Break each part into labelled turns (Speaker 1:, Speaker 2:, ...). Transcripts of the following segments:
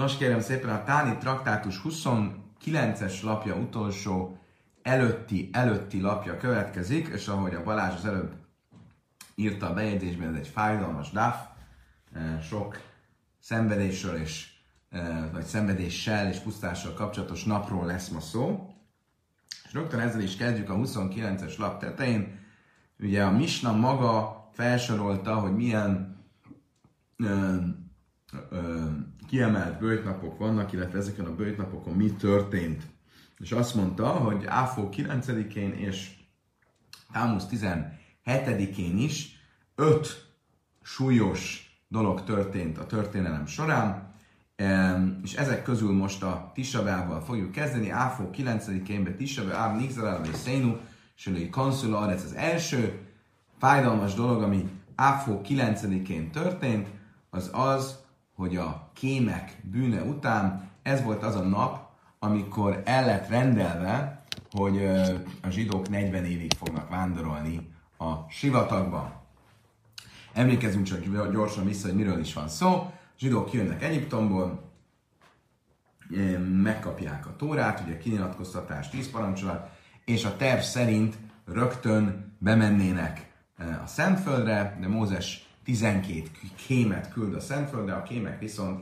Speaker 1: Nos, kérem szépen, a Táni traktátus 29-es lapja utolsó előtti, előtti lapja következik, és ahogy a Balázs az előbb írta a bejegyzésben, ez egy fájdalmas dáf, sok szenvedésről és vagy szenvedéssel és pusztással kapcsolatos napról lesz ma szó. És rögtön ezzel is kezdjük a 29-es lap tetején. Ugye a Misna maga felsorolta, hogy milyen ö, ö, kiemelt bőjtnapok vannak, illetve ezeken a bőjtnapokon mi történt. És azt mondta, hogy Áfó 9-én és Támusz 17-én is öt súlyos dolog történt a történelem során, és ezek közül most a Tisabával fogjuk kezdeni. Áfó 9-én be Tisabá, Áv Nixalál és Szénu, Sölői Konszula, ez az első fájdalmas dolog, ami Áfó 9-én történt, az az, hogy a kémek bűne után ez volt az a nap, amikor el lett rendelve, hogy a zsidók 40 évig fognak vándorolni a sivatagban. Emlékezzünk csak gyorsan vissza, hogy miről is van szó. A zsidók jönnek Egyiptomból, megkapják a tórát, ugye kinyilatkoztatás, tíz parancsolat, és a terv szerint rögtön bemennének a Szentföldre, de Mózes 12 kémet küld a Szentföldre, a kémek viszont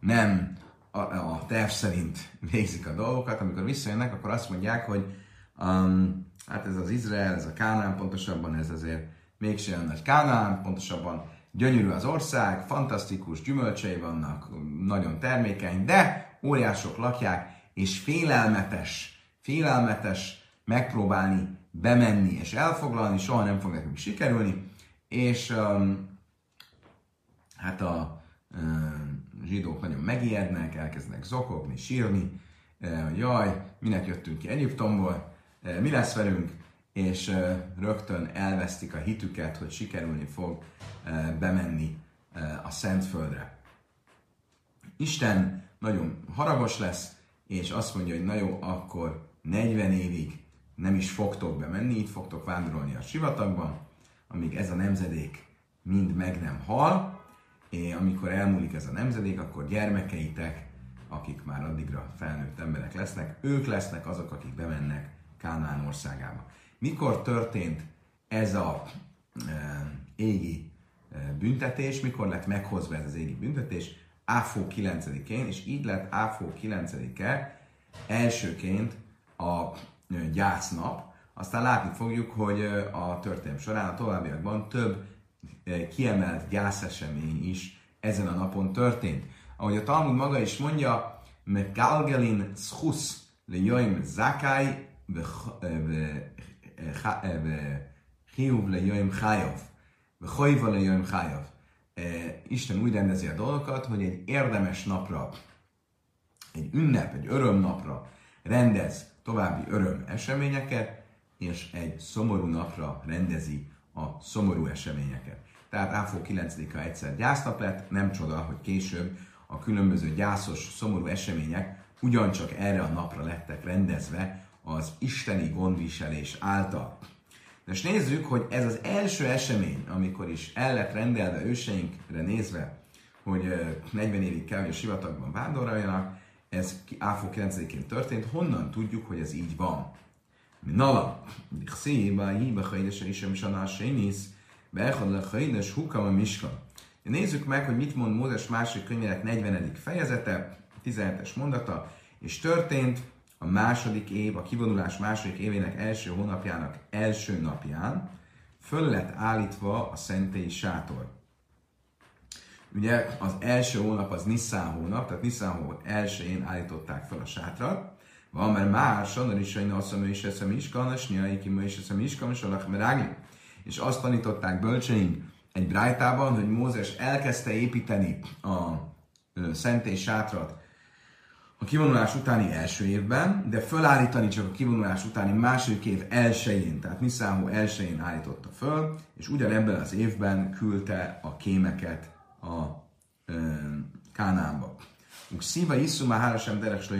Speaker 1: nem a, a terv szerint végzik a dolgokat, amikor visszajönnek, akkor azt mondják, hogy um, hát ez az Izrael, ez a Kánán, pontosabban ez azért mégsem nagy Kánán, pontosabban gyönyörű az ország, fantasztikus gyümölcsei vannak, nagyon termékeny, de óriások lakják, és félelmetes, félelmetes megpróbálni bemenni és elfoglalni, soha nem fog nekünk sikerülni, és um, hát a um, zsidók nagyon megijednek, elkezdenek zokogni, sírni, uh, jaj, minek jöttünk ki Egyiptomból, uh, mi lesz velünk, és uh, rögtön elvesztik a hitüket, hogy sikerülni fog uh, bemenni uh, a Szentföldre. Isten nagyon haragos lesz, és azt mondja, hogy na jó, akkor 40 évig nem is fogtok bemenni, itt fogtok vándorolni a sivatagban, amíg ez a nemzedék mind meg nem hal, és amikor elmúlik ez a nemzedék, akkor gyermekeitek, akik már addigra felnőtt emberek lesznek, ők lesznek azok, akik bemennek Kánán országába. Mikor történt ez a e, égi e, büntetés, mikor lett meghozva ez az égi büntetés? Áfó 9-én, és így lett Áfó 9-e elsőként a e, gyásznap, aztán látni fogjuk, hogy a történelem során a továbbiakban több kiemelt gyászesemény is ezen a napon történt. Ahogy a Talmud maga is mondja, Megalgelin schus le joim zakai chiuv le joim chajov, chojva le joim chajov. Isten úgy rendezi a dolgokat, hogy egy érdemes napra, egy ünnep, egy örömnapra rendez további öröm eseményeket, és egy szomorú napra rendezi a szomorú eseményeket. Tehát Áfó 9-a egyszer gyásznap lett, nem csoda, hogy később a különböző gyászos, szomorú események ugyancsak erre a napra lettek rendezve az isteni gondviselés által. Most nézzük, hogy ez az első esemény, amikor is el lett rendelve őseinkre nézve, hogy 40 évig kell, hogy a sivatagban vándoroljanak, ez Áfó 9-én történt, honnan tudjuk, hogy ez így van? Xéba, Hiba, Hajdes, Isem, Sanás, Sénisz, Beechad le Hajdes, Hukam, a Miska. Nézzük meg, hogy mit mond Mózes másik könyvének 40. fejezete, 17-es mondata, és történt a második év, a kivonulás második évének első hónapjának első napján, föl lett állítva a szentélyi sátor. Ugye az első hónap az Nisztán hónap, tehát Nisztán hónap elsőjén állították fel a sátrat, Sanor is, hogy naszom is eszem iskan, és nyilai ki is eszem iskan, és. És azt tanították bölcseink egy brájtában, hogy Mózes elkezdte építeni a szentély sátrat a kivonulás utáni első évben, de fölállítani csak a kivonulás utáni második év elsőjén, tehát Niszáhó elsőjén állította föl, és ugyanebben az évben küldte a kémeket a ö, Kánánba. Isszú már hárasem deres le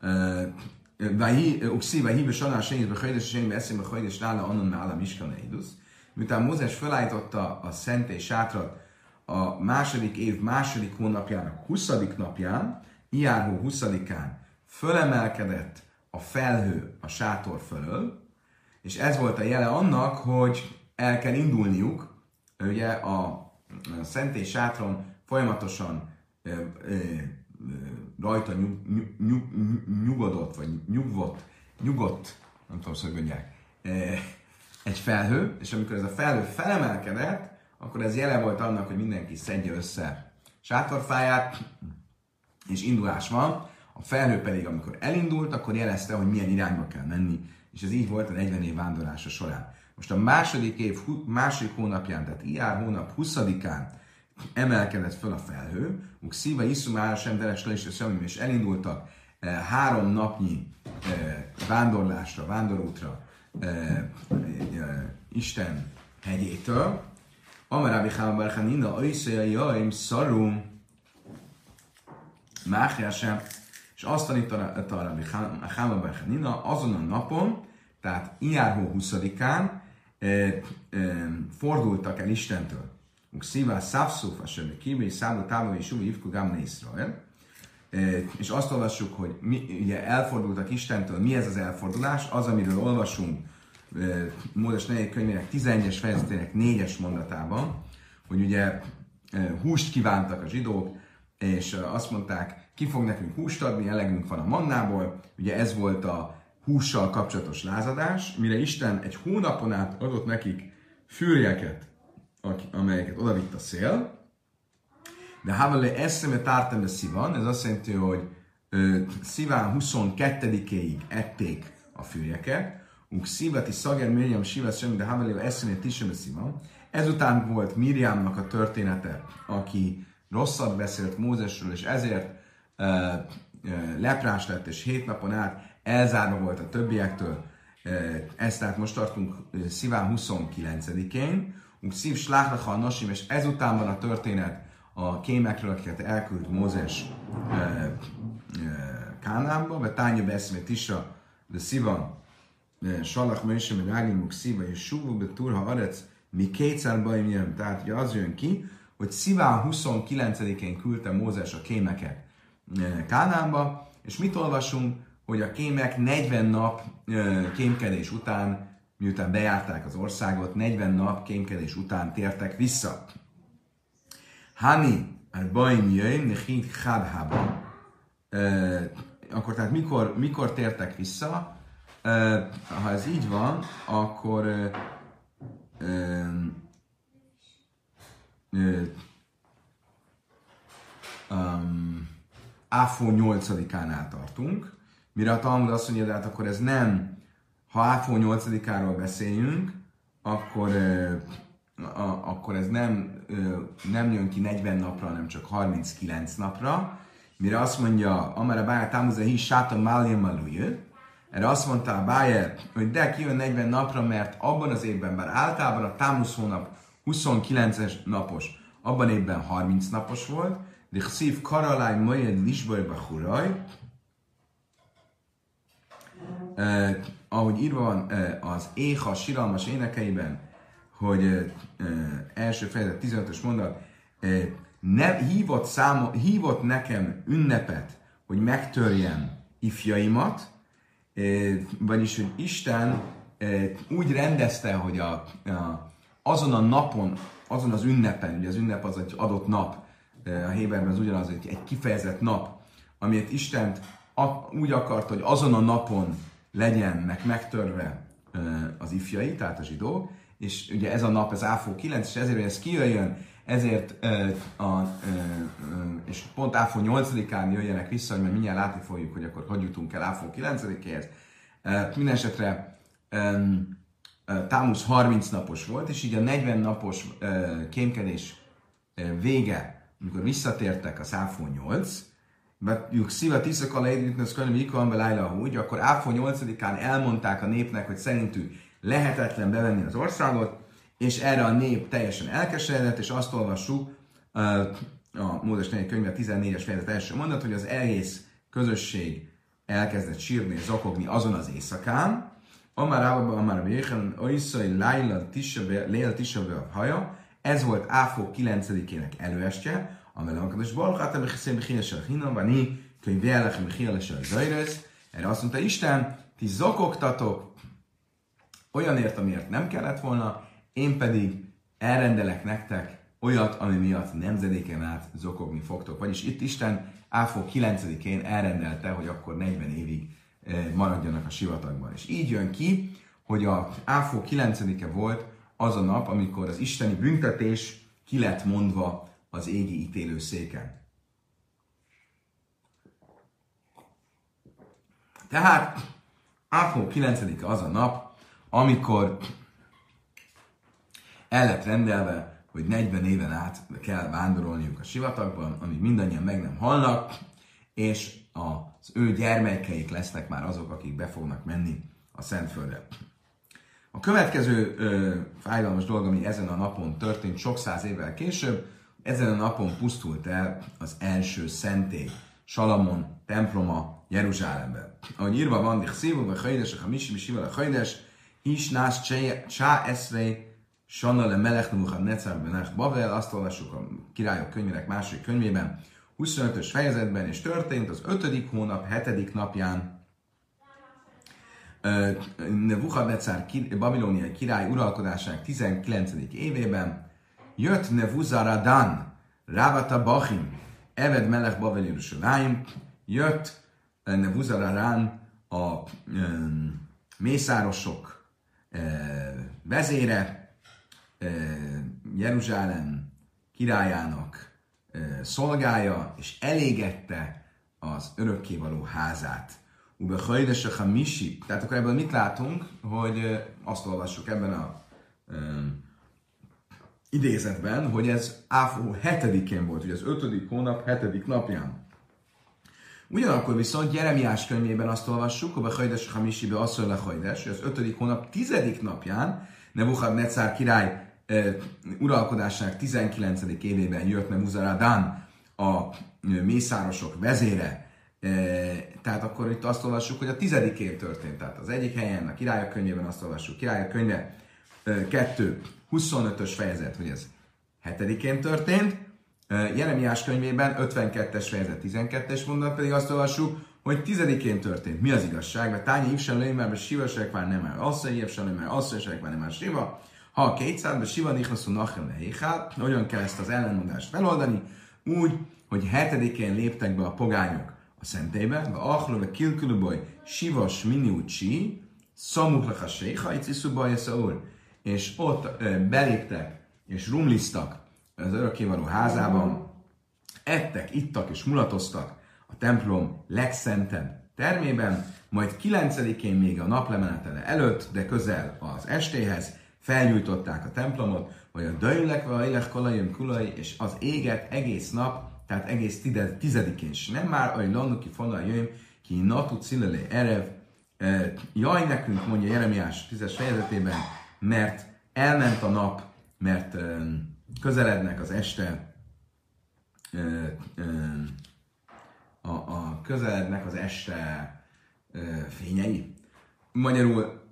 Speaker 1: is Ukszíva híve sanál sényit behajdes, sényit eszébe hajdes nála annon nála miskan eidusz. Miután Mózes felállította a szentély sátrat a második év második hónapjának 20. napján, Iárhó 20-án fölemelkedett a felhő a sátor fölől, és ez volt a jele annak, hogy el kell indulniuk, ugye a, a szentély sátron folyamatosan ö, ö, ö, rajta nyug, nyug, nyug, nyugodott, vagy nyugvott, nyugodt, nem tudom, hogy mondják, egy felhő, és amikor ez a felhő felemelkedett, akkor ez jele volt annak, hogy mindenki szedje össze sátorfáját, és indulás van. A felhő pedig, amikor elindult, akkor jelezte, hogy milyen irányba kell menni, és ez így volt a 40 év vándorlása során. Most a második év második hónapján, tehát iár hónap 20-án emelkedett föl a felhő, uk szíva iszum sem deles és és elindultak e, három napnyi e, vándorlásra, vándorútra e, e, Isten hegyétől. Amarábi Chálba Barchanina, Oiszeja Jaim, Szarum, Máhjásem, és azt tanította Rabbi Chálba Barchanina azon a napon, tehát Iárhó 20-án e, e, fordultak el Istentől Szívá szávszóf, a semmi kívül, számú távol és súly hívku gámne Iszrael. És azt olvassuk, hogy mi, ugye elfordultak Istentől. Mi ez az elfordulás? Az, amiről olvasunk Mózes 4 könyvének 11-es fejezetének 4-es mondatában, hogy ugye húst kívántak a zsidók, és azt mondták, ki fog nekünk húst adni, elegünk van a mannából. Ugye ez volt a hússal kapcsolatos lázadás, mire Isten egy hónapon át adott nekik fűrjeket, amelyeket odavitt a szél. De Havale eszeme tártam a szívan, ez azt jelenti, hogy szíván 22-éig ették a fűrjeket, unk szívati szager Miriam semmi, de Havale eszeme tisem szívan. Ezután volt Miriamnak a története, aki rosszat beszélt Mózesről, és ezért uh, uh, leprás lett, és hét napon át elzárva volt a többiektől. Ezt tehát most tartunk Sziván 29-én, szív sláhracha a nasim, és ezután van a történet a kémekről, akiket elküld Mózes e, e, Kánámba, vagy tánya beszél tisra, de szíva, salach mőse, meg ágimuk szíva, és súvú, be turha arec, mi kétszer baj jön. Tehát ugye az jön ki, hogy Sziván 29-én küldte Mózes a kémeket Kánámba, és mit olvasunk? Hogy a kémek 40 nap kémkedés után miután bejárták az országot, 40 nap kémkedés után tértek vissza. Hani, Baim jöjjön, nechint Khadhaba. Akkor tehát mikor, mikor tértek vissza? Ha ez így van, akkor um, Áfó 8-án tartunk, mire a Talmud azt mondja, de hát akkor ez nem ha Áfó 8-áról beszéljünk, akkor, a, akkor ez nem, nem jön ki 40 napra, hanem csak 39 napra, mire azt mondja, amire Bájer támozza, hi sáta mália malujö, erre azt mondta a Bájer, hogy de kijön 40 napra, mert abban az évben, bár általában a támusz hónap 29-es napos, abban évben 30 napos volt, de szív karaláj majed lisbajba huraj, ahogy írva van az Éha siralmas énekeiben, hogy első fejezet 15-ös mondat, ne, hívott, számo, hívott nekem ünnepet, hogy megtörjem ifjaimat, vagyis, hogy Isten úgy rendezte, hogy a, a, azon a napon, azon az ünnepen, ugye az ünnep az egy adott nap, a Héberben az ugyanaz, egy, egy kifejezett nap, amit Isten úgy akart, hogy azon a napon legyenek megtörve az ifjai, tehát a zsidók, és ugye ez a nap, az Áfó 9, és ezért, hogy ez kijöjjön, ezért a, és pont Áfó 8-án jöjjenek vissza, mert mindjárt látni fogjuk, hogy akkor hogy jutunk el Áfó 9-éhez. Minden esetre Támusz 30 napos volt, és így a 40 napos kémkedés vége, amikor visszatértek a Áfó 8, Juk szíva tiszaka leidítnesz könyv ikon belájla úgy, akkor Áfó 8-án elmondták a népnek, hogy szerintük lehetetlen bevenni az országot, és erre a nép teljesen elkeseredett, és azt olvassuk a Mózes 4 könyve 14-es fejezet első mondat, hogy az egész közösség elkezdett sírni és zokogni azon az éjszakán, Amár Abba, Amár Véhen, Oiszai, Lájla, Lél, Tisabe a haja, ez volt Áfó 9-ének előestje, amely a Kadosh Baruch Ata Bechiszén Bechiesel Hinnom, Vani, Könyv Vélechem Bechiesel Zajrez. Erre azt mondta Isten, ti zokogtatok olyanért, amiért nem kellett volna, én pedig elrendelek nektek olyat, ami miatt nemzedéken át zokogni fogtok. Vagyis itt Isten Áfó 9-én elrendelte, hogy akkor 40 évig eh, maradjanak a sivatagban. És így jön ki, hogy a Áfó 9-e volt az a nap, amikor az isteni büntetés ki lett mondva az égi ítélő széken. Tehát Áfó 9-e az a nap, amikor el lett rendelve, hogy 40 éven át kell vándorolniuk a sivatagban, amíg mindannyian meg nem halnak, és az ő gyermekeik lesznek már azok, akik be fognak menni a Szentföldre. A következő ö, fájdalmas dolog, ami ezen a napon történt sok száz évvel később, ezen a napon pusztult el az első szentély, Salamon temploma Jeruzsálemben. Ahogy írva van, Dich szívó, vagy hajdes, a misi, misi, a hajdes, is nász csá eszré, Sanna le Melech Nebuchadnezzar Benach Bavel, azt olvassuk a királyok könyvének második könyvében, 25-ös fejezetben, és történt az ötödik hónap, hetedik napján, Nebuchadnezzar babiloniai király uralkodásának 19. évében jött Nebuzaradan, Rávata Bachim, Eved Melech Bavel Yerushalayim, jött Nebuzaradan a um, mészárosok uh, vezére, uh, Jeruzsálem királyának uh, szolgája, és elégette az örökkévaló házát Ube Hajdes a Hamisi. Tehát akkor ebből mit látunk, hogy azt olvassuk ebben a idézetben, hogy ez Áfó 7-én volt, ugye az 5. hónap 7. napján. Ugyanakkor viszont Jeremiás könyvében azt olvassuk, hogy a Hajdes Hamisibe azt mondja hogy az 5. hónap 10. napján Nebuchadnezzar király e, uralkodásának 19. évében jött Nebuzaradán a mészárosok vezére, tehát akkor itt azt olvassuk, hogy a tizedikén történt. Tehát az egyik helyen, a királyok könyvében azt olvassuk, királyok könyve 2, 25-ös fejezet, hogy ez hetedikén történt, Jeremiás könyvében 52-es fejezet 12-es mondat pedig azt olvassuk, hogy tizedikén történt. Mi az igazság? Mert tányi ivsen lőjmár, mert siva már nem már assza, ivsen lőjmár, assza, már nem már siva. Ha a kétszáz, mert siva nichaszú nachem lehéchát, hogyan kell ezt az ellenmondást feloldani? Úgy, hogy hetedikén léptek be a pogányok a szentélybe, a achló, a kilkülubaj, sivas miniucsi, szamuk a séha, iciszuba szaur, és ott beléptek és rumliztak az örökkévaló házában, ettek, ittak és mulatoztak a templom legszentebb termében, majd 9-én még a naplemenetele előtt, de közel az estéhez, felgyújtották a templomot, vagy a dajlek, vagy a élek kulai, és az éget egész nap tehát egész tizedikén is. Nem már, hogy lannuki fonal jöjjön, ki natu cilele erev, jaj nekünk, mondja Jeremiás tízes fejezetében, mert elment a nap, mert közelednek az este, a, a közelednek az este fényei. Magyarul,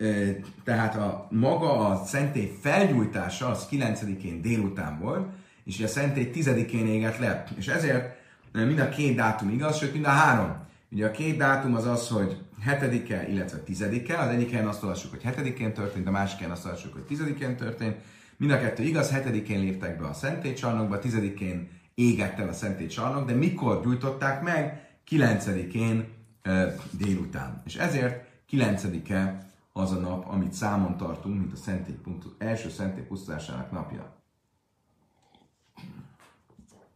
Speaker 1: tehát a maga a szentély felgyújtása az 9-én délután volt, és a szentély tizedikén égett le. És ezért mind a két dátum igaz, sőt mind a három. Ugye a két dátum az az, hogy hetedike, illetve tizedike. Az egyik helyen azt olvassuk, hogy hetedikén történt, a másik helyen azt olvassuk, hogy tizedikén történt. Mind a kettő igaz, hetedikén léptek be a szentélycsarnokba, tizedikén égett el a szentélycsarnok, de mikor gyújtották meg? Kilencedikén délután. És ezért kilencedike az a nap, amit számon tartunk, mint a szentély, első szentély pusztulásának napja.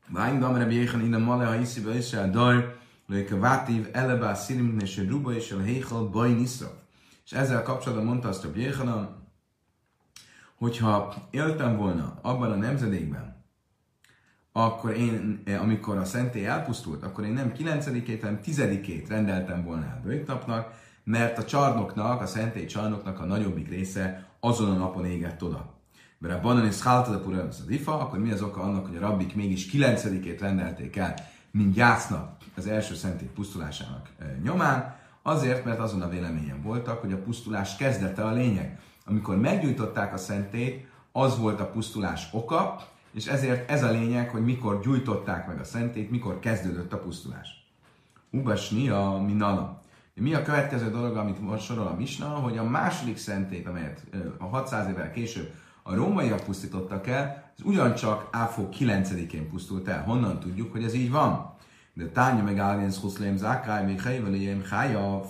Speaker 1: Vány dam Rabbi Yechon in a male haisi be Isra Adar, lőke vátív elebe a szirim és a ruba és a héchal baj. És ezzel kapcsolatban mondta azt Rabbi Yechonon, hogyha éltem volna abban a nemzedékben, akkor én, amikor a szentély elpusztult, akkor én nem 9-ét, hanem 10-ét rendeltem volna el napnak, mert a csarnoknak, a szentély csarnoknak a nagyobbik része azon a napon égett oda. Mert a banan és a pura az ifa, akkor mi az oka annak, hogy a rabbik mégis 9-ét rendelték el, mint gyásznap az első szentély pusztulásának e, nyomán, azért, mert azon a véleményen voltak, hogy a pusztulás kezdete a lényeg. Amikor meggyújtották a szentét, az volt a pusztulás oka, és ezért ez a lényeg, hogy mikor gyújtották meg a szentét, mikor kezdődött a pusztulás. Ugasni a minala. Mi a következő dolog, amit most sorol a Misna, hogy a második szentét, amelyet a 600 évvel később a rómaiak pusztítottak el, ez ugyancsak Áfó 9-én pusztult el. Honnan tudjuk, hogy ez így van? De tánya meg Aliens Huszlém Zákály, még Helyvelém Hájav.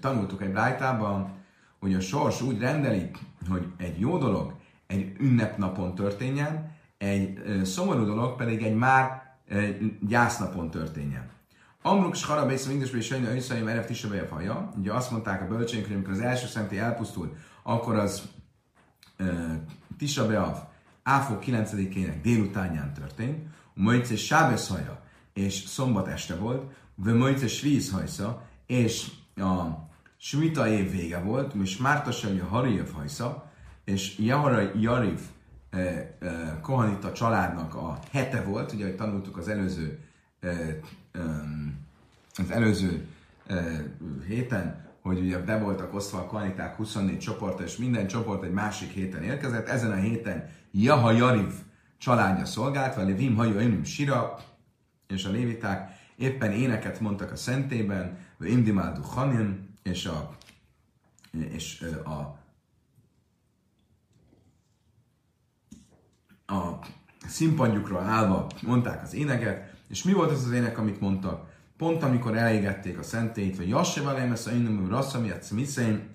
Speaker 1: Tanultuk egy brájtában, hogy a sors úgy rendeli, hogy egy jó dolog egy ünnepnapon történjen, egy szomorú dolog pedig egy már gyásznapon történjen. Amruk Schara Bészem Ingdesbe és Sajna Öjszaim Erev Tisabejev haja. Ugye azt mondták a bölcsények, hogy amikor az első szenté elpusztul, akkor az uh, Tisabejev Áfó 9-ének délutánján történt. Mojce Sábesz haja, és szombat este volt. Ve Mojce Svíz hajsza, és a Svita év vége volt, és Márta a Harijev hajsza, és Jahara Jariv eh, eh, Kohanita családnak a hete volt, ugye, hogy tanultuk az előző eh, az előző héten, hogy ugye be voltak osztva a kaniták 24 csoport, és minden csoport egy másik héten érkezett. Ezen a héten Jaha Jariv családja szolgált, vagy Vim Önüm Sira, és a léviták éppen éneket mondtak a szentében, Imdimádu Hanim, és a, és a a színpadjukról állva mondták az éneket, és mi volt az az ének, amit mondtak? Pont amikor elégették a szentét, vagy Jassevalem, ezt a innum szmiszén,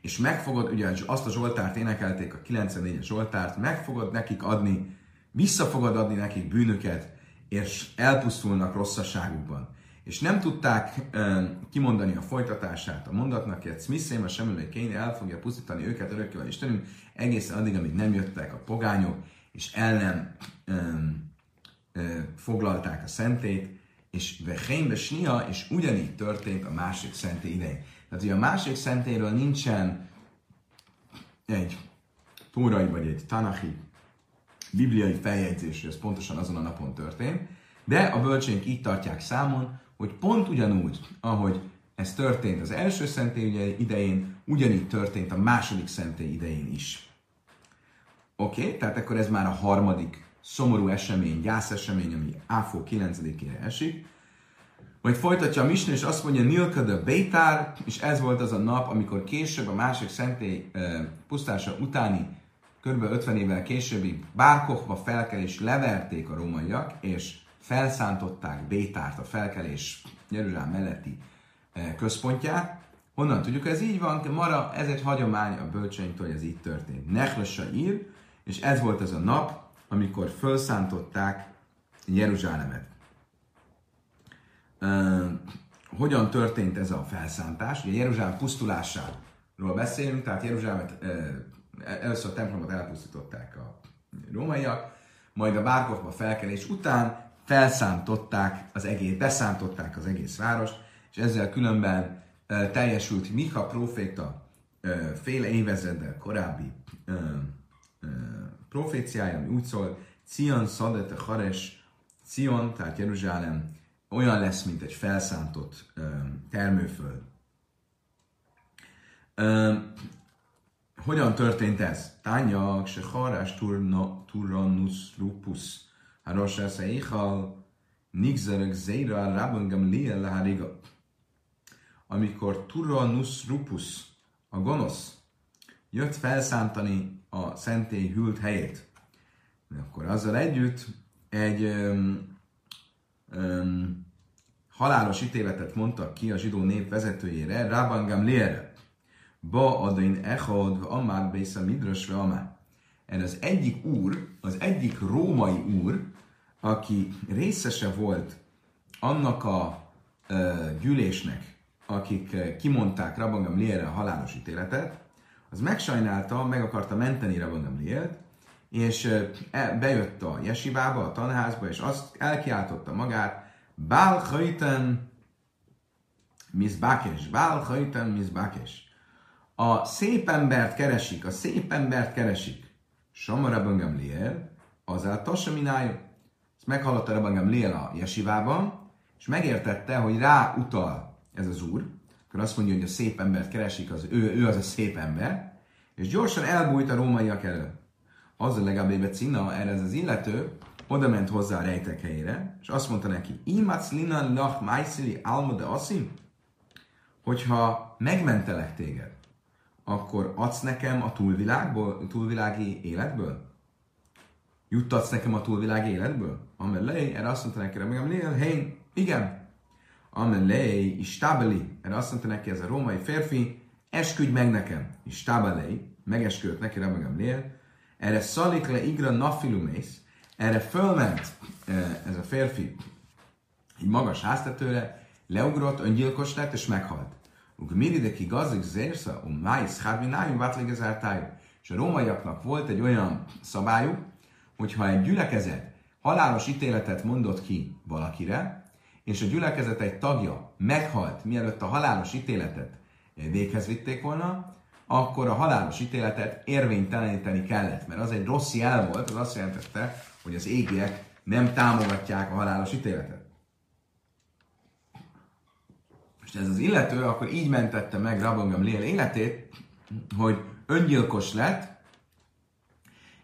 Speaker 1: és megfogod, ugye azt a Zsoltárt énekelték, a 94-es Zsoltárt, meg fogod nekik adni, vissza fogod adni nekik bűnöket, és elpusztulnak rosszasságukban. És nem tudták e, kimondani a folytatását a mondatnak, hogy Smithszém, a semmi kéne el fogja pusztítani őket örökkével Istenünk, egészen addig, amíg nem jöttek a pogányok, és el nem e, e, foglalták a szentét, és vehénybe snia, és ugyanígy történt a másik szenté idején. Tehát, hogy a másik szentéről nincsen egy tórai vagy egy tanahi bibliai feljegyzés, hogy ez pontosan azon a napon történt, de a bölcsénk így tartják számon, hogy pont ugyanúgy, ahogy ez történt az első szentély idején, ugyanígy történt a második szentély idején is. Oké, okay, tehát akkor ez már a harmadik szomorú esemény, gyászesemény, ami Áfó 9-ére esik. Majd folytatja a Misna, és azt mondja, Nilka de Bétár, és ez volt az a nap, amikor később a másik szentély e, pusztása utáni, kb. 50 évvel későbbi Bárkochba felkelés leverték a rómaiak, és felszántották Bétárt, a felkelés Jeruzsálem melletti e, központját. Honnan tudjuk, hogy ez így van? Mara, ez egy hagyomány a bölcseinktől, hogy ez így történt. Nechlesa ír, és ez volt az a nap, amikor felszántották Jeruzsálemet. Uh, hogyan történt ez a felszántás? Ugye Jeruzsálem pusztulásáról beszélünk, tehát Jeruzsálemet uh, először a templomot elpusztították a rómaiak, majd a bárkokba felkelés után felszántották az egész, beszántották az egész várost, és ezzel különben uh, teljesült Miha proféta uh, fél évezreddel korábbi uh, uh, proféciája, ami úgy szól, Cion Szadete Hares, Cion, tehát Jeruzsálem, olyan lesz, mint egy felszántott uh, termőföld. Uh, hogyan történt ez? Tánya, se harás turnus lupus, Harosa Szeichal, Nigzerek Zeira, Rabangam Liel Lehariga. Amikor Turnus Rupus, a gonosz, jött felszántani a szentély hűlt helyét, akkor azzal együtt egy um, um, halálos ítéletet mondtak ki a zsidó nép vezetőjére, Rabban Gamlierre. Ba adain echod, amár bészem midrösve amár. Erre az egyik úr, az egyik római úr, aki részese volt annak a uh, gyűlésnek, akik uh, kimondták Rabban Gamlierre a halálos ítéletet, az megsajnálta, meg akarta menteni Rabban Gamliert, és uh, bejött a jesibába, a tanházba, és azt elkiáltotta magát, Bál hajten mizbákes, Bál hajten mizbákes. A szép embert keresik, a szép embert keresik. Samarabban Gamliel, azáltal sem ezt meghallotta Rabban Gamliel a jesivában, és megértette, hogy rá utal ez az úr, akkor azt mondja, hogy a szép embert keresik, az ő, ő az a szép ember, és gyorsan elbújt a rómaiak elől. Az a legalább cina, erre ez az illető, oda ment hozzá a rejtek helyére, és azt mondta neki, Imac lina lach májszili almode asim, hogyha megmentelek téged, akkor adsz nekem a túlvilágból, túlvilági életből? Juttatsz nekem a túlvilági életből? Amelé, erre azt mondta neki, meg hey, igen. Amelé, istábeli, erre azt mondta neki ez a római férfi, esküdj meg nekem. Istábeli, megesküdött neki, remegem lél, erre szalik le igra nafilumész, erre fölment ez a férfi egy magas háztetőre, leugrott, öngyilkos lett és meghalt. Ugmirideki gazdik zérsza, um májsz hárminájum vátlégezeltájú. És a rómaiaknak volt egy olyan szabályuk, hogyha egy gyülekezet halálos ítéletet mondott ki valakire, és a gyülekezet egy tagja meghalt, mielőtt a halálos ítéletet véghez vitték volna, akkor a halálos ítéletet érvényteleníteni kellett, mert az egy rossz jel volt, az azt jelentette, hogy az égiek nem támogatják a halálos ítéletet. És ez az illető akkor így mentette meg Rabban Lél életét, hogy öngyilkos lett,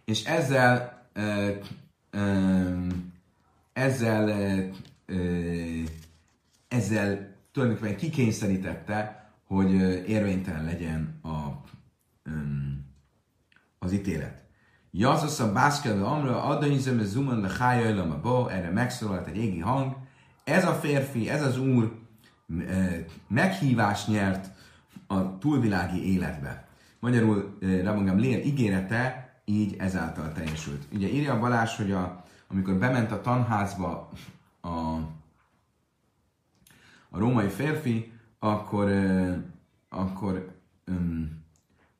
Speaker 1: és ezzel ezzel ezzel tulajdonképpen kikényszerítette, hogy érvénytelen legyen a, az ítélet. Jazasz a bászkelve amra, adaizem, zuman le hájajlam a bo, erre megszólalt egy égi hang. Ez a férfi, ez az úr meghívást nyert a túlvilági életbe. Magyarul Rabban Lél ígérete így ezáltal teljesült. Ugye írja Balázs, hogy a, amikor bement a tanházba a, a római férfi, akkor, akkor um,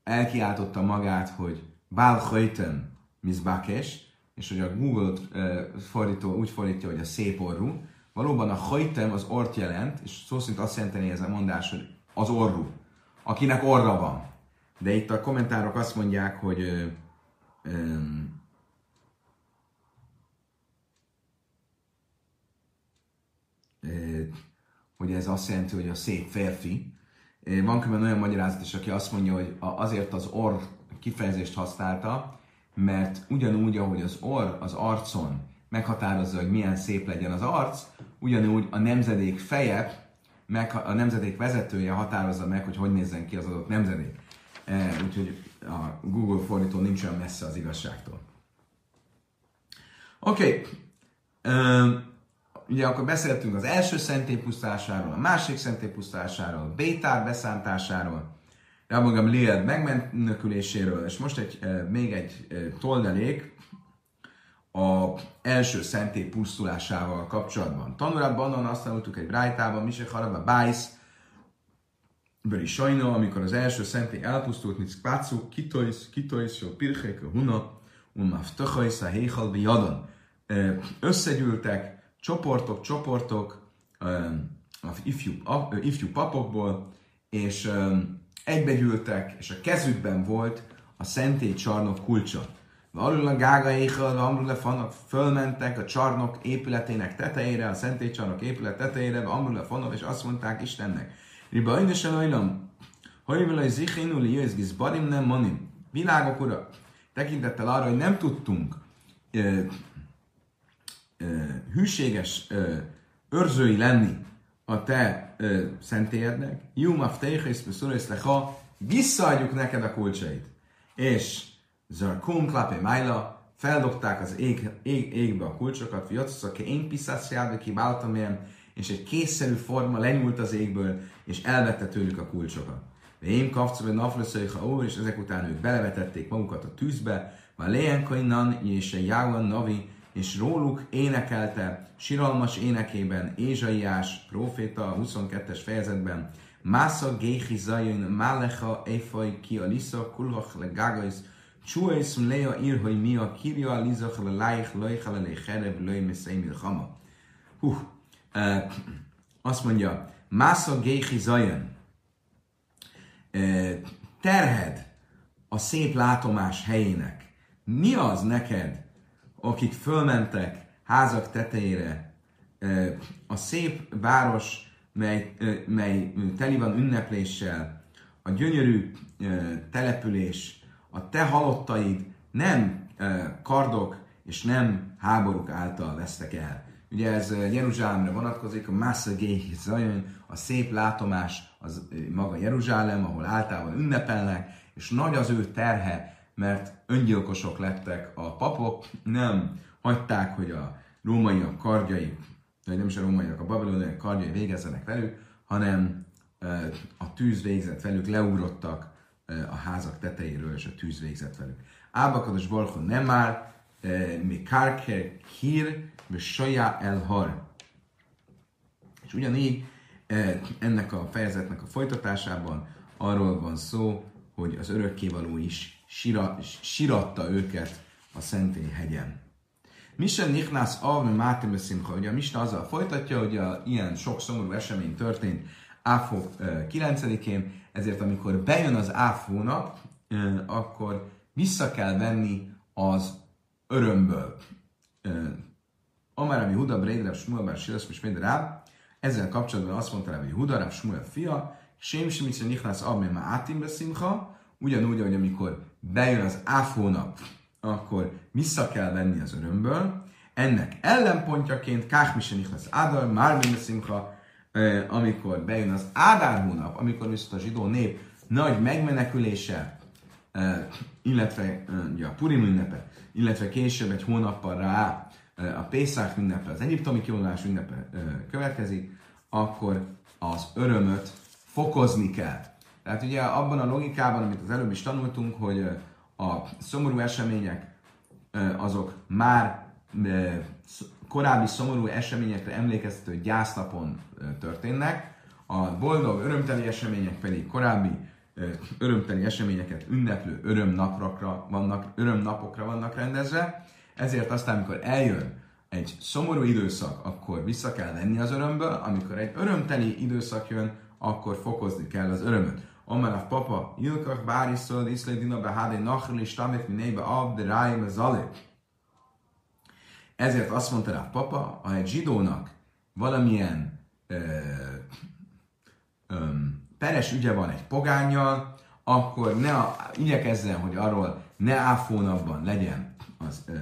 Speaker 1: elkiáltotta magát, hogy Bál Hajten Mizbakes, és hogy a Google fordító úgy fordítja, hogy a szép orrú. Valóban a hajtem az ort jelent, és szó szerint azt jelenteni ez a mondás, hogy az orrú, akinek orra van. De itt a kommentárok azt mondják, hogy uh, um, hogy ez azt jelenti, hogy a szép férfi. Van különben olyan magyarázat is, aki azt mondja, hogy azért az orr kifejezést használta, mert ugyanúgy, ahogy az orr az arcon meghatározza, hogy milyen szép legyen az arc, ugyanúgy a nemzedék feje, meg, a nemzedék vezetője határozza meg, hogy hogy nézzen ki az adott nemzedék. Úgyhogy a Google fordító nincs olyan messze az igazságtól. Oké. Okay ugye akkor beszéltünk az első szentély pusztásáról, a másik szentély pusztásáról, a Bétár beszántásáról, Rabban Liel megmeneküléséről, és most egy, még egy toldelék a első szentély pusztulásával kapcsolatban. Tanulában azt tanultuk egy brájtában, Mise Haraba Bájsz, Böri Sajna, amikor az első szentély elpusztult, mint Spácu, Kitois, Kitois, Jó Pirchek, Huna, Umaf Töchajsz, a Héhal, Jadon. Összegyűltek, csoportok, csoportok a ifjú, a, ifjú papokból, és egybegyűltek, és a kezükben volt a szentély kulcsa. Alul a gága éjjel, amrul fannak, fölmentek a csarnok épületének tetejére, a szentély csarnok épület tetejére, amrul fannak, és azt mondták Istennek. Riba önnösen ajlom, hogy vele zichénul jöjjz barim nem manim. Világok ura, tekintettel arra, hogy nem tudtunk hűséges őrzői lenni a te szentélyednek, Jum aftéhész leha, visszaadjuk neked a kulcsait. És Zarkum klapé májla, feldobták az ég, ég, égbe a kulcsokat, Fiatszak, én piszászjába kiváltam ilyen, és egy készszerű forma lenyúlt az égből, és elvette tőlük a kulcsokat. Én kapcsolva nafleszőjha ó, és ezek után ők belevetették magukat a tűzbe, már léjenkainan és a jávan navi, és róluk énekelte siralmas énekében Ézsaiás proféta a 22-es fejezetben Másza géhi zajon málecha éfaj ki a lisza Csuész lea ír, hogy mi a kirja lizach le lájch lejchele le cherev löj messzei hama. Hú, uh, azt mondja, Másza géhi zajon uh, terhed a szép látomás helyének. Mi az neked, akik fölmentek házak tetejére, a szép város, mely, mely teli van ünnepléssel, a gyönyörű település, a te halottaid nem kardok és nem háborúk által vesztek el. Ugye ez Jeruzsálemre vonatkozik, a Massagé Zajon, a szép látomás az maga Jeruzsálem, ahol általában ünnepelnek, és nagy az ő terhe, mert öngyilkosok lettek a papok, nem hagyták, hogy a rómaiak kardjai, vagy nem is a rómaiak, a babiloniak kardjai végezzenek velük, hanem a tűz végzett velük, leugrottak a házak tetejéről, és a tűz végzett velük. Ábakados Balchon nem már, mi kárker hír, sajá elhar. És ugyanígy ennek a fejezetnek a folytatásában arról van szó, hogy az örökkévaló is sira, siratta őket a Szentély hegyen. Misen Nichnász Avne Máté Beszimcha, ugye a Misna azzal folytatja, hogy a, ilyen sok szomorú esemény történt Áfó 9-én, ezért amikor bejön az Áfónap, akkor vissza kell venni az örömből. Amár ami Huda Breidre, Smuel Bár Silasz, és Ráb, ezzel kapcsolatban azt mondta hogy Huda, Ráb Smuel fia, Sém Simice Nichnász Avne Máté Beszimcha, ugyanúgy, hogy amikor bejön az Áfónap, akkor vissza kell venni az örömből. Ennek ellenpontjaként Káhmisen lesz Ádár, Mármin Szimcha, amikor bejön az Ádár hónap, amikor viszont a zsidó nép nagy megmenekülése, illetve ugye a Purim ünnepe, illetve később egy hónappal rá a Pészák ünnepe, az egyiptomi kivonulás ünnepe következik, akkor az örömöt fokozni kell. Tehát ugye abban a logikában, amit az előbb is tanultunk, hogy a szomorú események azok már korábbi szomorú eseményekre emlékeztető gyásznapon történnek, a boldog, örömteli események pedig korábbi örömteli eseményeket ünneplő örömnapokra vannak, örömnapokra vannak rendezve, ezért aztán, amikor eljön egy szomorú időszak, akkor vissza kell venni az örömből, amikor egy örömteli időszak jön, akkor fokozni kell az örömöt. Omer a papa, Jilkach bár iszol, iszlé behádé nachrli, stamit minébe de ráim zalé. Ezért azt mondta rá papa, ha egy zsidónak valamilyen ö, ö, peres ügye van egy pogányjal, akkor ne a, igyekezzen, hogy arról ne áfónapban legyen, az, ö,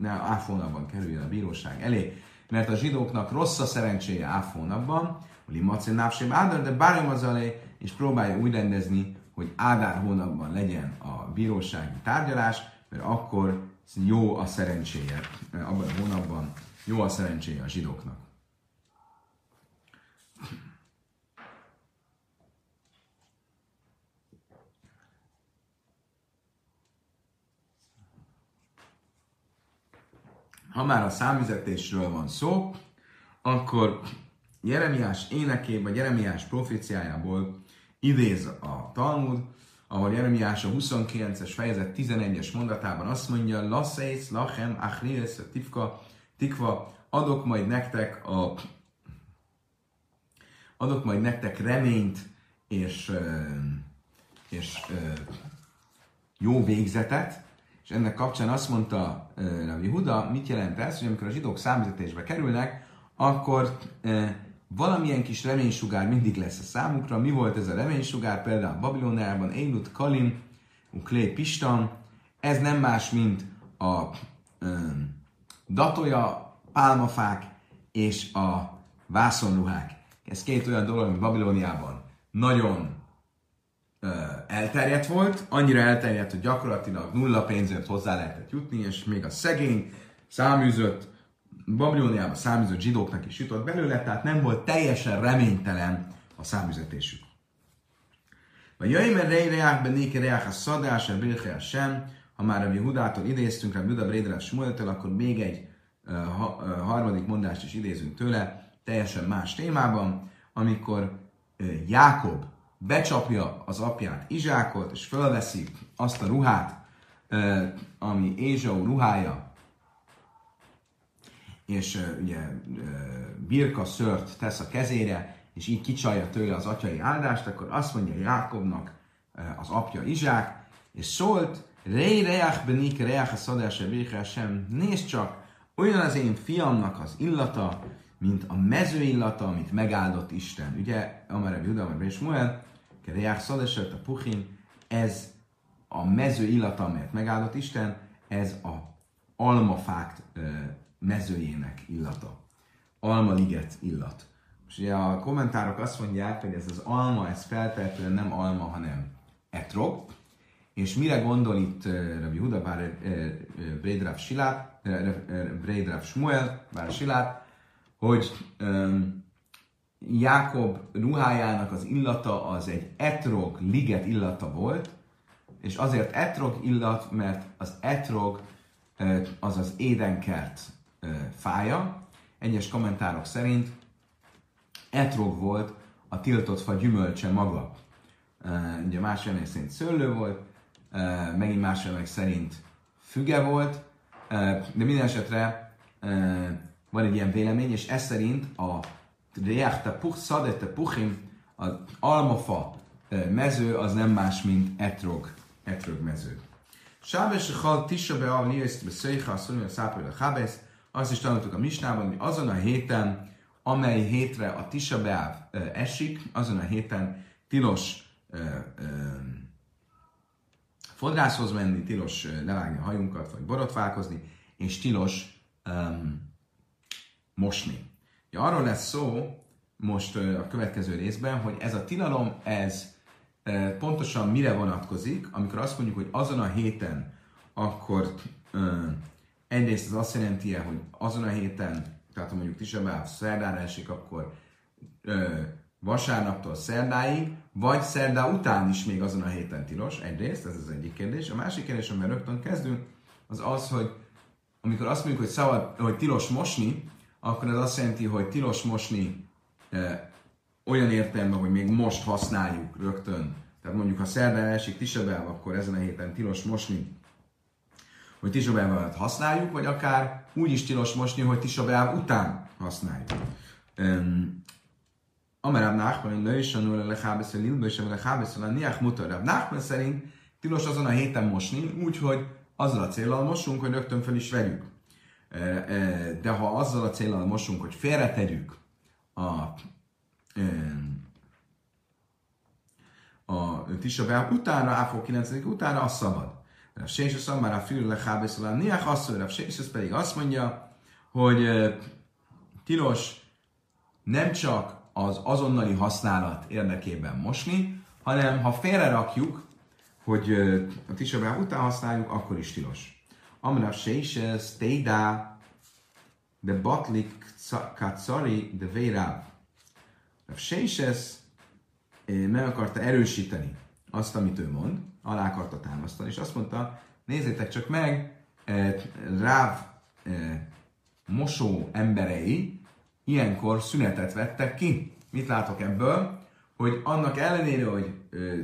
Speaker 1: ne áfónapban kerüljön a bíróság elé, mert a zsidóknak rossz a szerencséje áfónapban, hogy Macén Návsém Ádár, de bárjam az elé, és próbálja úgy rendezni, hogy Ádár hónapban legyen a bírósági tárgyalás, mert akkor jó a szerencséje abban a hónapban, jó a szerencséje a zsidóknak. Ha már a számüzetésről van szó, akkor Jeremiás énekében, Jeremiás proféciájából idéz a Talmud, ahol Jeremiás a 29-es fejezet 11-es mondatában azt mondja, Lasseis, Lachem, Achlies, Tifka, Tikva, adok majd nektek a adok majd nektek reményt és, és jó végzetet, és ennek kapcsán azt mondta Rabbi Huda, mit jelent ez, hogy amikor a zsidók számüzetésbe kerülnek, akkor valamilyen kis reménysugár mindig lesz a számukra. Mi volt ez a reménysugár? Például Babiloniában Einut Kalim, Uklé Pistan. Ez nem más, mint a um, datoja, pálmafák és a vászonruhák. Ez két olyan dolog, ami Babilóniában nagyon uh, elterjedt volt, annyira elterjedt, hogy gyakorlatilag nulla pénzért hozzá lehetett jutni, és még a szegény, száműzött Babilóniában száműzött zsidóknak is jutott belőle, tehát nem volt teljesen reménytelen a számüzetésük. Vagy jöjjön rej reák benéke reák a szadás, a bilche sem, ha már a Jehudától idéztünk, a Buda Brédrát Smueltől, akkor még egy uh, harmadik mondást is idézünk tőle, teljesen más témában, amikor uh, Jákob becsapja az apját Izsákot, és fölveszi azt a ruhát, uh, ami Ézsau ruhája, és ugye birka szört tesz a kezére, és így kicsalja tőle az atyai áldást, akkor azt mondja Jákobnak az apja Izsák, és szólt, Rei reach benik reach a szadása sem, nézd csak, olyan az én fiamnak az illata, mint a mező illata, amit megáldott Isten. Ugye, Amara Juda, Amara és Muel, reach szadása a puhin, ez a mező illata, amelyet megáldott Isten, ez a almafák mezőjének illata. Almaliget illat. És ugye a kommentárok azt mondják, hogy ez az alma, ez feltehetően nem alma, hanem etrog. És mire gondol itt Rabbi Huda, bár Breidrav Silát, Breidrav Shmuel, bár Silát, hogy um, Jákob ruhájának az illata az egy etrog, liget illata volt, és azért etrog illat, mert az etrog az az édenkert fája. Egyes kommentárok szerint etrog volt a tiltott fa gyümölcse maga. Ugye más jelenleg szerint szőlő volt, megint más jelenleg szerint füge volt, de minden esetre van egy ilyen vélemény, és ez szerint a Reachta Puch Szadete Puchim, az almafa mező az nem más, mint etrog, etrog mező. Sábes Chal Tisha Be'al Nieszt Beszéha Asszonyja Szápőle Chábesz, azt is tanultuk a Misnában, hogy azon a héten, amely hétre a Tisha Be'av esik, azon a héten tilos fodrászhoz menni, tilos levágni a hajunkat, vagy borotválkozni, és tilos um, mosni. Ja, arról lesz szó most a következő részben, hogy ez a tilalom, ez pontosan mire vonatkozik, amikor azt mondjuk, hogy azon a héten, akkor egyrészt ez azt jelenti -e, hogy azon a héten, tehát ha mondjuk Tisabáv szerdára esik, akkor vasárnaptól szerdáig, vagy szerdá után is még azon a héten tilos, egyrészt, ez az egyik kérdés. A másik kérdés, amivel rögtön kezdünk, az az, hogy amikor azt mondjuk, hogy, szabad, hogy tilos mosni, akkor ez azt jelenti, hogy tilos mosni e, olyan értelemben, hogy még most használjuk rögtön. Tehát mondjuk, ha szerdán esik Tisabel, akkor ezen a héten tilos mosni, hogy Tisabel használjuk, vagy akár úgy is tilos mosni, hogy Tisabel után használjuk. Um, Amerab Nachman, Nősanul, Lechábesz, Lilbős, Lechábesz, Niach Mutar. Nachman szerint tilos azon a héten mosni, úgyhogy azzal a célral mosunk, hogy rögtön fel is vegyük. De ha azzal a célral mosunk, hogy félretegyük a, a Tisabel utána, Áfó 9. utána, az szabad. A Sés a már a fül lechábesz, a Niach asszony, a Sés pedig azt mondja, hogy tilos nem csak az azonnali használat érdekében mosni, hanem ha félre rakjuk, hogy a tisabá után használjuk, akkor is tilos. Amra seises teida de batlik katsari de véráv. A seises meg akarta erősíteni azt, amit ő mond, alá akarta támasztani, és azt mondta, nézzétek csak meg, Ráv mosó emberei ilyenkor szünetet vettek ki. Mit látok ebből? Hogy annak ellenére, hogy ö,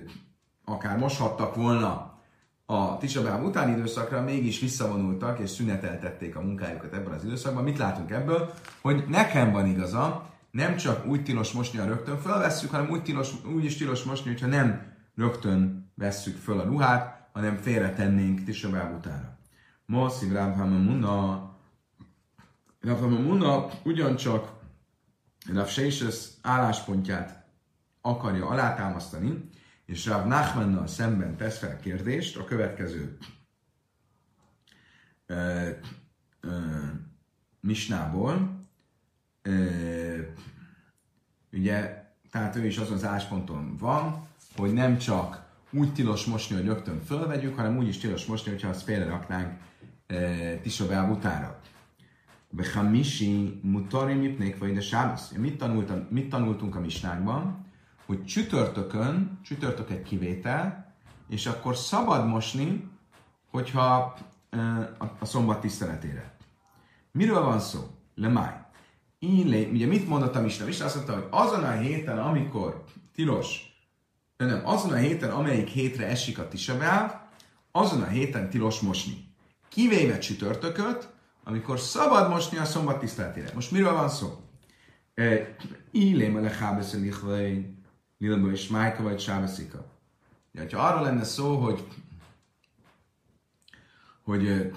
Speaker 1: akár moshattak volna a Tisabáb utáni időszakra, mégis visszavonultak és szüneteltették a munkájukat ebben az időszakban. Mit látunk ebből? Hogy nekem van igaza, nem csak úgy tilos mosni, ha rögtön fölvesszük, hanem úgy, tilos, úgy is tilos mosni, hogyha nem rögtön vesszük föl a ruhát, hanem félretennénk Tisabáb utána. Moszív Rábhama Muna Rav Muna ugyancsak Rav Seises álláspontját akarja alátámasztani, és Rav Nachmannal szemben tesz fel kérdést a következő ö, ö, misnából. Ö, ugye, tehát ő is azon az állásponton van, hogy nem csak úgy tilos mosni, hogy rögtön fölvegyük, hanem úgy is tilos mosni, hogyha azt félre raknánk e, Tisabel utára. Bechamisi mutari mipnék vagy de sábasz. Mit, tanultam, mit tanultunk a misnákban? Hogy csütörtökön, csütörtök egy kivétel, és akkor szabad mosni, hogyha a, a szombat tiszteletére. Miről van szó? Lemáj. Illé, ugye mit mondott a Misna? Misna azt mondta, hogy azon a héten, amikor tilos, nem, azon a héten, amelyik hétre esik a tisabáv, azon a héten tilos mosni. Kivéve csütörtököt, amikor szabad mosni a szombat tiszteletére. Most miről van szó? Illém a lechábesz lichvei, lilba és májka vagy sábeszika. Ha arról lenne szó, hogy hogy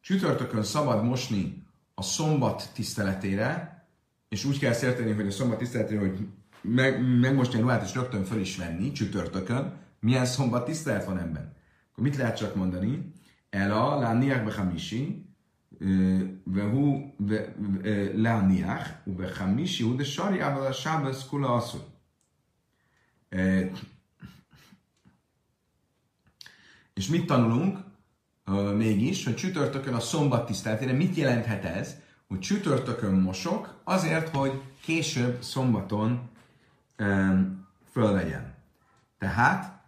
Speaker 1: csütörtökön szabad mosni a szombat tiszteletére, és úgy kell szerteni, hogy a szombat tiszteletére, hogy meg, most a ruhát és rögtön föl is venni csütörtökön, milyen szombat tisztelet van ebben? Akkor mit lehet csak mondani? Ela, lániach bechamisi, vehu, lániach, ubechamisi, hu de sarjával a sábesz kula asszú. És mit tanulunk? Mégis, hogy csütörtökön a szombat tiszteletére mit jelenthet ez? Hogy csütörtökön mosok azért, hogy később szombaton fölvegyen. Tehát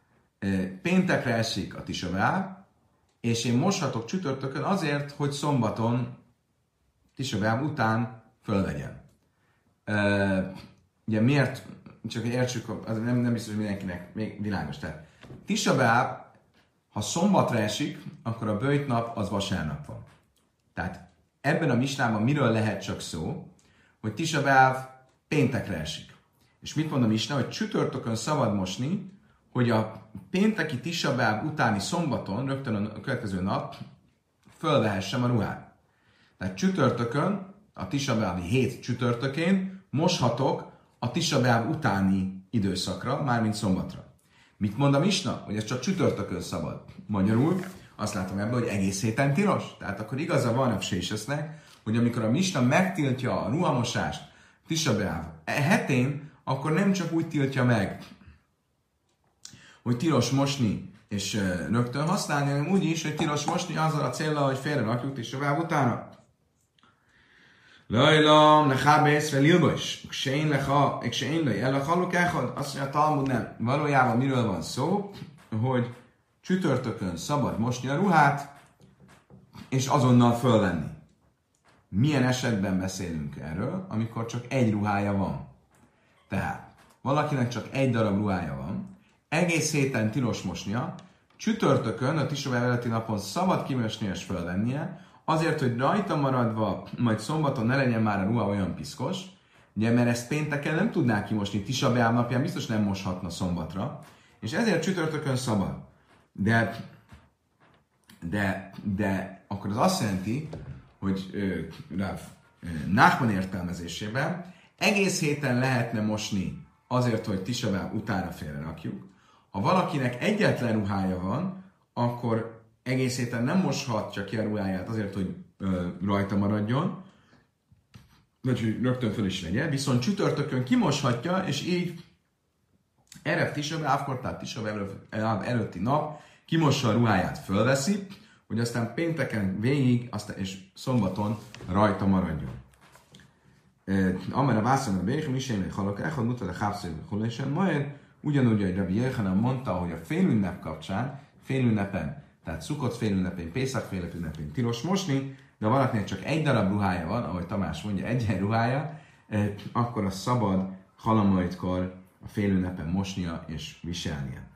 Speaker 1: péntekre esik a tisavá, és én moshatok csütörtökön azért, hogy szombaton tisavá után fölvegyen. Ugye miért, csak hogy értsük, az nem, nem biztos, hogy mindenkinek még világos. Tehát Tisabáb ha szombatra esik, akkor a bőjt nap az vasárnap van. Tehát ebben a misnában miről lehet csak szó, hogy Tisabáv péntekre esik. És mit mond a misna, hogy csütörtökön szabad mosni, hogy a pénteki Tisabáv utáni szombaton, rögtön a következő nap, fölvehessem a ruhát. Tehát csütörtökön, a Tisabávi hét csütörtökén moshatok a Tisabáv utáni időszakra, mármint szombatra. Mit mond a Misna? Hogy ez csak csütörtökön szabad. Magyarul azt látom ebből, hogy egész héten tilos. Tehát akkor igaza van a hogy amikor a Misna megtiltja a ruhamosást Tisabeáv hetén, akkor nem csak úgy tiltja meg, hogy tilos mosni és rögtön használni, hanem úgy is, hogy tilos mosni azzal a célra, hogy félre rakjuk Tisabeáv utána. Lajlam, lechábész, felilbos, ksén lecha, ksén le, el a azt mondja, a Talmud nem. Valójában miről van szó? Hogy csütörtökön szabad mosni a ruhát, és azonnal fölvenni. Milyen esetben beszélünk erről, amikor csak egy ruhája van? Tehát, valakinek csak egy darab ruhája van, egész héten tilos mosnia, csütörtökön, a tisová előtti napon szabad kimosni és fölvennie, azért, hogy rajta maradva, majd szombaton ne legyen már a ruha olyan piszkos, ugye, mert ezt pénteken nem tudnák kimosni, Tisa napján biztos nem moshatna szombatra, és ezért csütörtökön szabad. De, de, de akkor az azt jelenti, hogy Rav Nachman értelmezésében egész héten lehetne mosni azért, hogy Tisabá utána félre rakjuk. Ha valakinek egyetlen ruhája van, akkor egész héten nem moshatja ki a ruháját azért, hogy ö, rajta maradjon, vagy hogy rögtön föl is vegye, viszont csütörtökön kimoshatja, és így Erev Tisab, Ávkortát Tisab előtti nap kimossa a ruháját, fölveszi, hogy aztán pénteken végig, aztán, és szombaton rajta maradjon. Amara vászon a bék, mi sem halak echad, mutat a hápszai holésen, majd ugyanúgy, hogy Rabbi Jéhanan mondta, hogy a félünnep kapcsán, félünnepen tehát szukott félünnepén, Pészak félünnepén tilos mosni, de valakinek csak egy darab ruhája van, ahogy Tamás mondja, egy ruhája, eh, akkor a szabad halamajtkor a félünnepen mosnia és viselnie.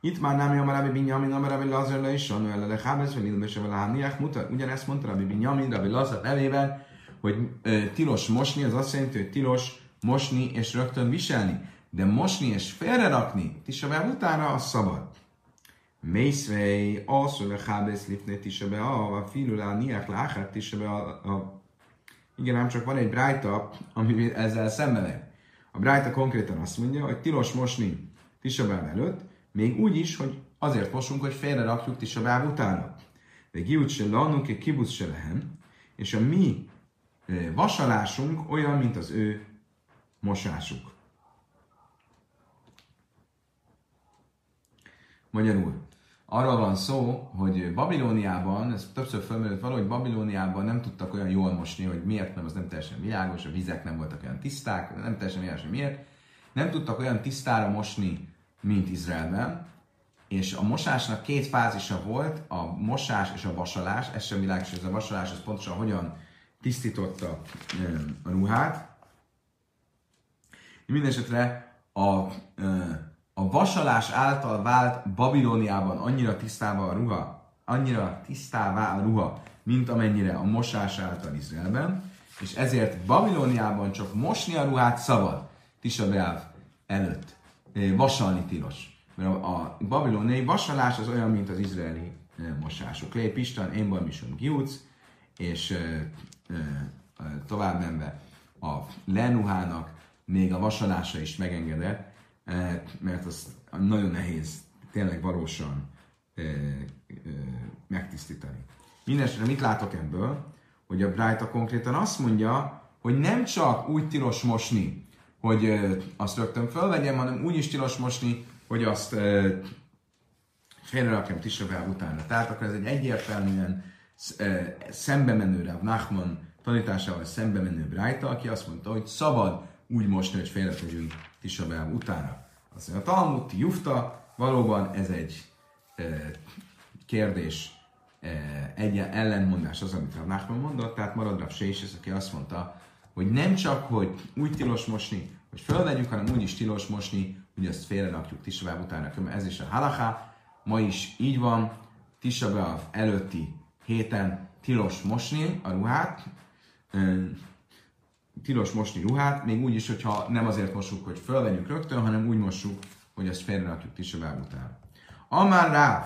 Speaker 1: Itt már nem jön Rabbi Binyamin, Amar Rabbi Lazar le is, Sanu el le Hábez, vagy Ilmese vele Hániach, mutat, ugyanezt mondta Rabbi Binyamin, Rabbi Lazar nevében, hogy e, tilos mosni, az azt jelenti, hogy tilos mosni és rögtön viselni. De mosni és félrerakni, tisavá utána, az szabad. Mészvei, alszó le hábesz lifne tisabe a, filulá niach láhát tisabe a, Igen, ám csak van egy brájta, ami ezzel szemben megy. A brájta konkrétan azt mondja, hogy tilos mosni tisabáv előtt, még úgy is, hogy azért mosunk, hogy félre rakjuk tisabáv utána. De giút se lanunk, egy kibusz se lehem, és a mi vasalásunk olyan, mint az ő mosásuk. Magyarul, arról van szó, hogy Babilóniában, ez többször felmerült valahogy Babilóniában nem tudtak olyan jól mosni, hogy miért nem, az nem teljesen világos, a vizek nem voltak olyan tiszták, nem teljesen világos, hogy miért. Nem tudtak olyan tisztára mosni, mint Izraelben, és a mosásnak két fázisa volt, a mosás és a vasalás, ez sem világos, ez a vasalás, ez pontosan hogyan tisztította a ruhát. Mindenesetre a, a vasalás által vált Babilóniában annyira tisztává a ruha, annyira tisztává a ruha, mint amennyire a mosás által Izraelben, és ezért Babilóniában csak mosni a ruhát szabad, Tisha előtt. Vasalni tilos. Mert a, babilóniai vasalás az olyan, mint az izraeli mosások. Lé Pistan, én Bajmison Giuc, és tovább menve a lenuhának még a vasalása is megengedett, mert az nagyon nehéz tényleg valósan megtisztítani. Mindenesetre mit látok ebből? Hogy a Brájta konkrétan azt mondja, hogy nem csak úgy tilos mosni, hogy azt rögtön fölvegyem, hanem úgy is tilos mosni, hogy azt ö, félrerakjam Tisabel utána. Tehát akkor ez egy egyértelműen szembe menő Rav Nachman tanításával szembe menő Brájta, aki azt mondta, hogy szabad úgy mosni, hogy félretegyünk Tisabel utána. Azt mondja, a Talmud, jufta, valóban ez egy e, kérdés, e, egy ellenmondás az, amit Rav Nachman mondott, tehát marad Rav Sés, aki azt mondta, hogy nem csak, hogy úgy tilos mosni, hogy fölvegyünk, hanem úgy is tilos mosni, hogy azt félre rakjuk Tisabel utána. Ez is a halaká, ma is így van, Tisabel előtti héten tilos mosni a ruhát, tilos mosni ruhát, még úgy is, hogyha nem azért mosuk, hogy fölvegyük rögtön, hanem úgy mossuk, hogy ezt félrerakjuk Tisabel után. Amár Ráv,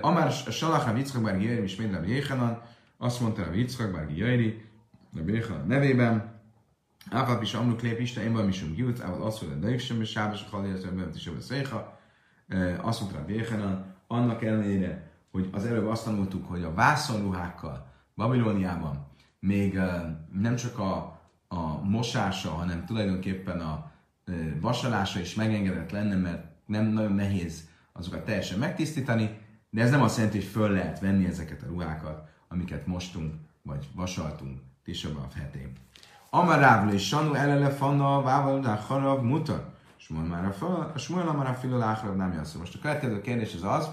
Speaker 1: Amár Salach Rav Yitzchak Bárgi Jöjri, és Médrem Jéhanan, azt mondta Rav Yitzchak Bárgi Jöjri, Rav Jéhanan nevében, Áfap is amluk lép Isten, én van misum gyújt, ával azt mondja, de sem is sábos, a halérező, nem is széha. Azt mondta Jéhanan, annak ellenére, hogy az előbb azt tanultuk, hogy a vászonruhákkal Babilóniában még nem csak a, a mosása, hanem tulajdonképpen a vasalása is megengedett lenne, mert nem nagyon nehéz azokat teljesen megtisztítani, de ez nem azt jelenti, hogy föl lehet venni ezeket a ruhákat, amiket mostunk, vagy vasaltunk Tisabab hetén. Amarávl és Sanu elele fanna vával harav mutar. Smuel már a fel, a Smuel már a nem jössz. Most a következő kérdés az az,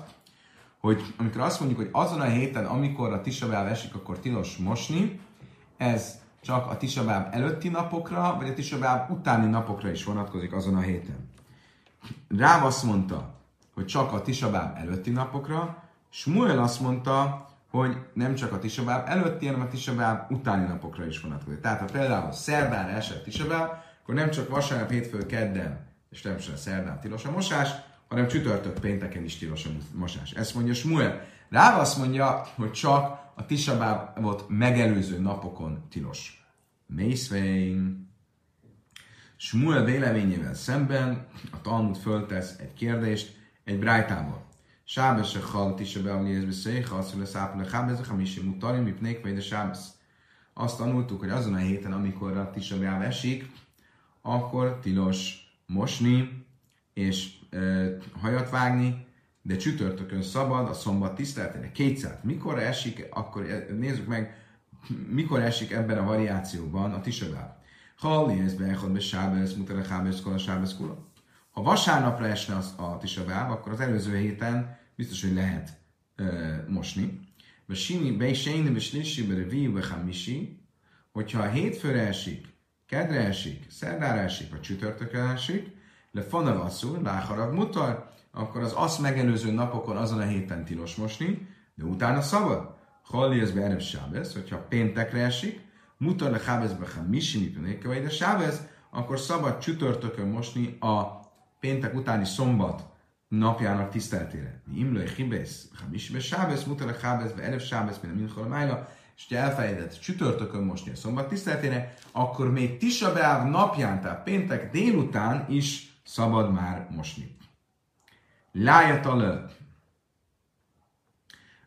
Speaker 1: hogy amikor azt mondjuk, hogy azon a héten, amikor a tisabáb esik, akkor tilos mosni, ez csak a tisabáb előtti napokra, vagy a tisabáb utáni napokra is vonatkozik azon a héten. Ráv azt mondta, hogy csak a tisabáb előtti napokra, Smuel azt mondta, hogy nem csak a tisabáb előtti, hanem a tisabáb utáni napokra is vonatkozik. Tehát ha például szerdán esett tisabáb, akkor nem csak vasárnap, hétfő, kedden, és természetesen szerdán tilos a mosás, hanem csütörtök pénteken is tilos a mosás. Ezt mondja Smuel. Ráv azt mondja, hogy csak a tisabábot megelőző napokon tilos. Mészvein. Smuel véleményével szemben a Talmud föltesz egy kérdést egy brájtából. Sábes a hal tisabel, hogy ez beszél, azt lesz ápol a hábezek, ami sem mutarim, mipnék, vagy de sábesz. Azt tanultuk, hogy azon a héten, amikor a tisabel esik, akkor tilos mosni, és hajat vágni, de csütörtökön szabad, a szombat tiszteletére kétszer. Mikor esik, akkor nézzük meg, mikor esik ebben a variációban a tisabáb. Ha ez beechod be sábez, mutere hábez, sábez. Ha vasárnapra esne az, a tisabáb, akkor az előző héten biztos, hogy lehet ö, mosni. Be sini, be séni, be slissi, be reviu, be hamisi, hogyha a hétfőre esik, kedre esik, szerdára esik, vagy csütörtökre esik, le fanavasszul, láharag mutar, akkor az azt megelőző napokon azon a héten tilos mosni, de utána szabad. Halli ez be erős sábez, hogyha péntekre esik, mutar le hábezbe ha vagy de sábez, akkor szabad csütörtökön mosni a péntek utáni szombat napjának tiszteltére. Imlői hibész, ha misbe sábez, mutar le hábezbe erős sábez, mint a minchol májla, és ha elfelejtett csütörtökön mosni a szombat tiszteltére, akkor még Tisha napján, tehát péntek délután is szabad már mosni. Lájat alö.